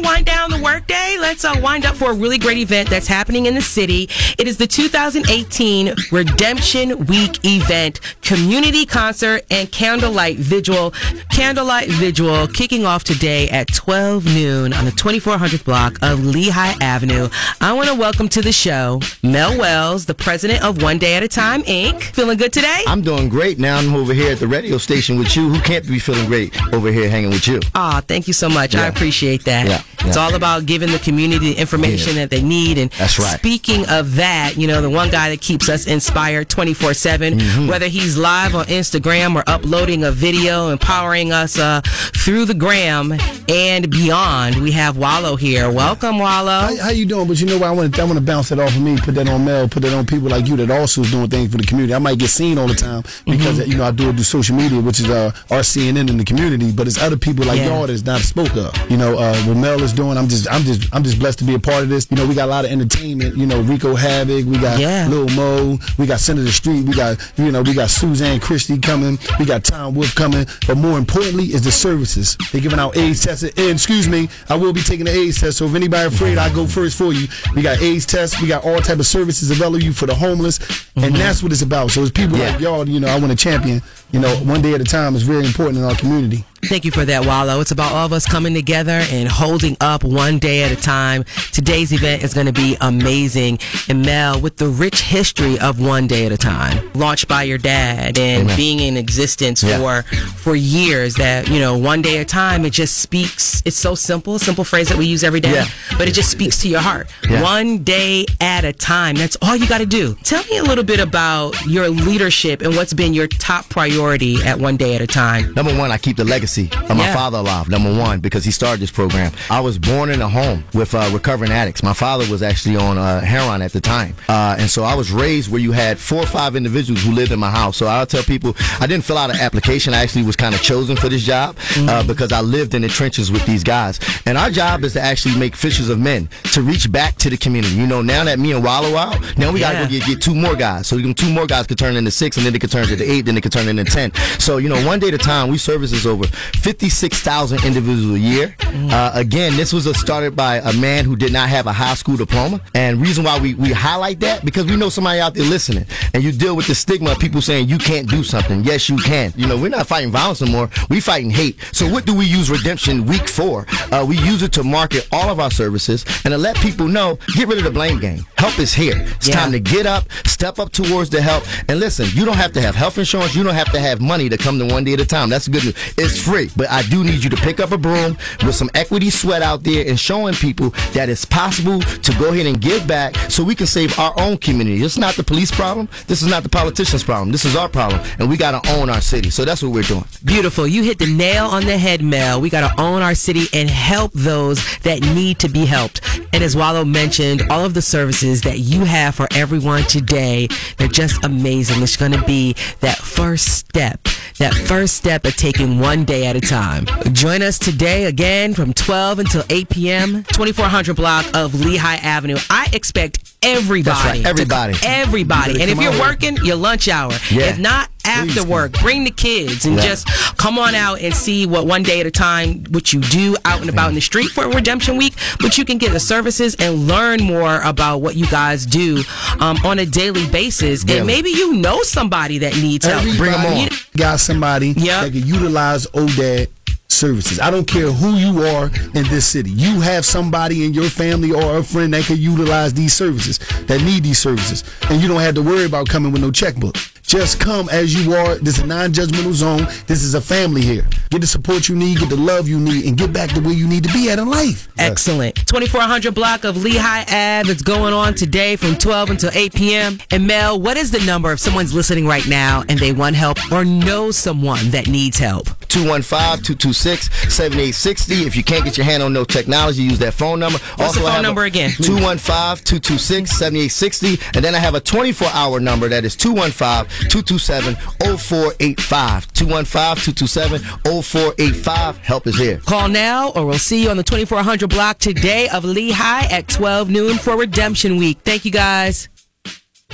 to Let's uh, wind up for a really great event that's happening in the city. It is the 2018 Redemption Week event, community concert and candlelight vigil. Candlelight vigil kicking off today at 12 noon on the 2400th block of Lehigh Avenue. I want to welcome to the show Mel Wells, the president of One Day at a Time Inc. Feeling good today? I'm doing great. Now I'm over here at the radio station with you. Who can't be feeling great over here hanging with you? Ah, thank you so much. I appreciate that. Yeah, It's all about giving the community the information Yeah. that they need. And That's right. speaking of that, you know, the one guy that keeps us inspired 24 7, Mm-hmm. whether he's live on Instagram or uploading a video, empowering us uh, through the gram and beyond, we have Wallo here. Welcome, Wallo. How, how you doing? But you know what? I want to I want to bounce that off of me, put that on Mel, put that on people like you that also is doing things for the community. I might get seen all the time because Mm-hmm. you know I do it through social media, which is uh, our CNN in the community. But it's other people like Yeah. y'all that's not spoke of. You know uh, what Mel is doing. I'm just I'm just I'm just blessed to be a part of this. You know we got a lot of entertainment. You know Rico Havoc, we got Yeah. Lil Mo, we got Senator Street, we got you know we got Suzanne Christie coming, we got Tom Wolf coming. But more importantly is the services. They're giving out AIDS tests. And excuse me, I will be taking the AIDS test. So if anybody afraid, I go first for you. We got AIDS tests. We got all type of services available you for the homeless, and mm-hmm. that's what it's about. So it's people like y'all. You know, I want to champion. You know, one day at a time is very important in our community. Thank you for that, Wallo. It's about all of us coming together and holding up one day at a time. Today's event is going to be amazing. And Mel, with the rich history of One Day at a Time, launched by your dad and Amen. being in existence Yeah. for for years, that you know, one day at a time, it just speaks. It's so simple, simple phrase that we use every day, Yeah. but it just speaks to your heart. Yeah. One day at a time. That's all you got to do. Tell me a little bit about your leadership and what's been your top priority at One Day at a Time. Number one, I keep the legacy of my Yeah. father alive. Number one, because he started this program. I was born in a home with uh, recovering addicts. My father was actually on uh, heroin at the time, uh, and so I was raised where you had four or five individuals who lived in my house. So I'll tell people I didn't fill out an application. I actually was kind of chosen for this job uh, because I lived in the trenches with these guys. And our job is to actually make fishers of men to reach back to the community. You know, now that me and Wallo out, now we got to go get, get two more guys. So two more guys could turn into six, and then they could turn into eight, then they could turn into ten. So you know, one day at a time, we services over fifty-six thousand individuals a year. Uh, again, this was a, started by a man who did not have a high school diploma, and reason why we we highlight that because we know somebody out there listening, and you deal with the stigma of people saying you can't do something. Yes, you can. You know, we're not fighting violence anymore. We fighting hate. So what do we use Redemption Week for? Uh, we use it to market all of our services and to let people know get rid of the blame game. Help is here. It's Yeah. time to get up, step up towards the help. And listen, you don't have to have health insurance. You don't have to have money to come to one day at a time. That's good news. It's free. But I do need you to pick up a broom with some equity sweat out there and showing people that it's possible to go ahead and give back so we can save our own community. It's not the police problem. This is not the politician's problem. This is our problem. And we got to own our city. So that's what we're doing. Beautiful. You hit the nail on the head, Mel. We got to own our city and help those that need to be helped. And as Wallo mentioned, all of the services that you have for everyone today, they're just amazing. It's going to be that first step, that first step of taking one day at a time. Join us today again from 12 until 8 p.m., 2400 block of Lehigh Avenue. I expect everybody. Right, to- everybody. everybody. You And if you're working, your lunch hour. Yeah. If not, after work, bring the kids and Yeah. just come on out and see what one day at a time what you do out and about in the street for Redemption Week. But you can get the services and learn more about what you guys do um, on a daily basis. Daily. And maybe you know somebody that needs help. Bring 'em on. You- got somebody Yeah. that can utilize ODAD services. I don't care who you are in this city. You have somebody in your family or a friend that can utilize these services, that need these services. And you don't have to worry about coming with no checkbook. Just come as you are. This is a non-judgmental zone. This is a family here. Get the support you need, get the love you need, and get back to where you need to be at in life. Excellent. 2400 block of Lehigh Ave. It's going on today from 12 until 8 p.m. And Mel, what is the number if someone's listening right now and they want help or know someone that needs help? 215-226-7860. If you can't get your hand on no technology, use that phone number. What's the phone number again? 215-226-7860. And then I have a 24-hour number that is 215-227-0485. 215-227-0485. Help is here. Call now or we'll see you on the 2400 block today of Lehigh at 12 noon for Redemption Week. Thank you guys.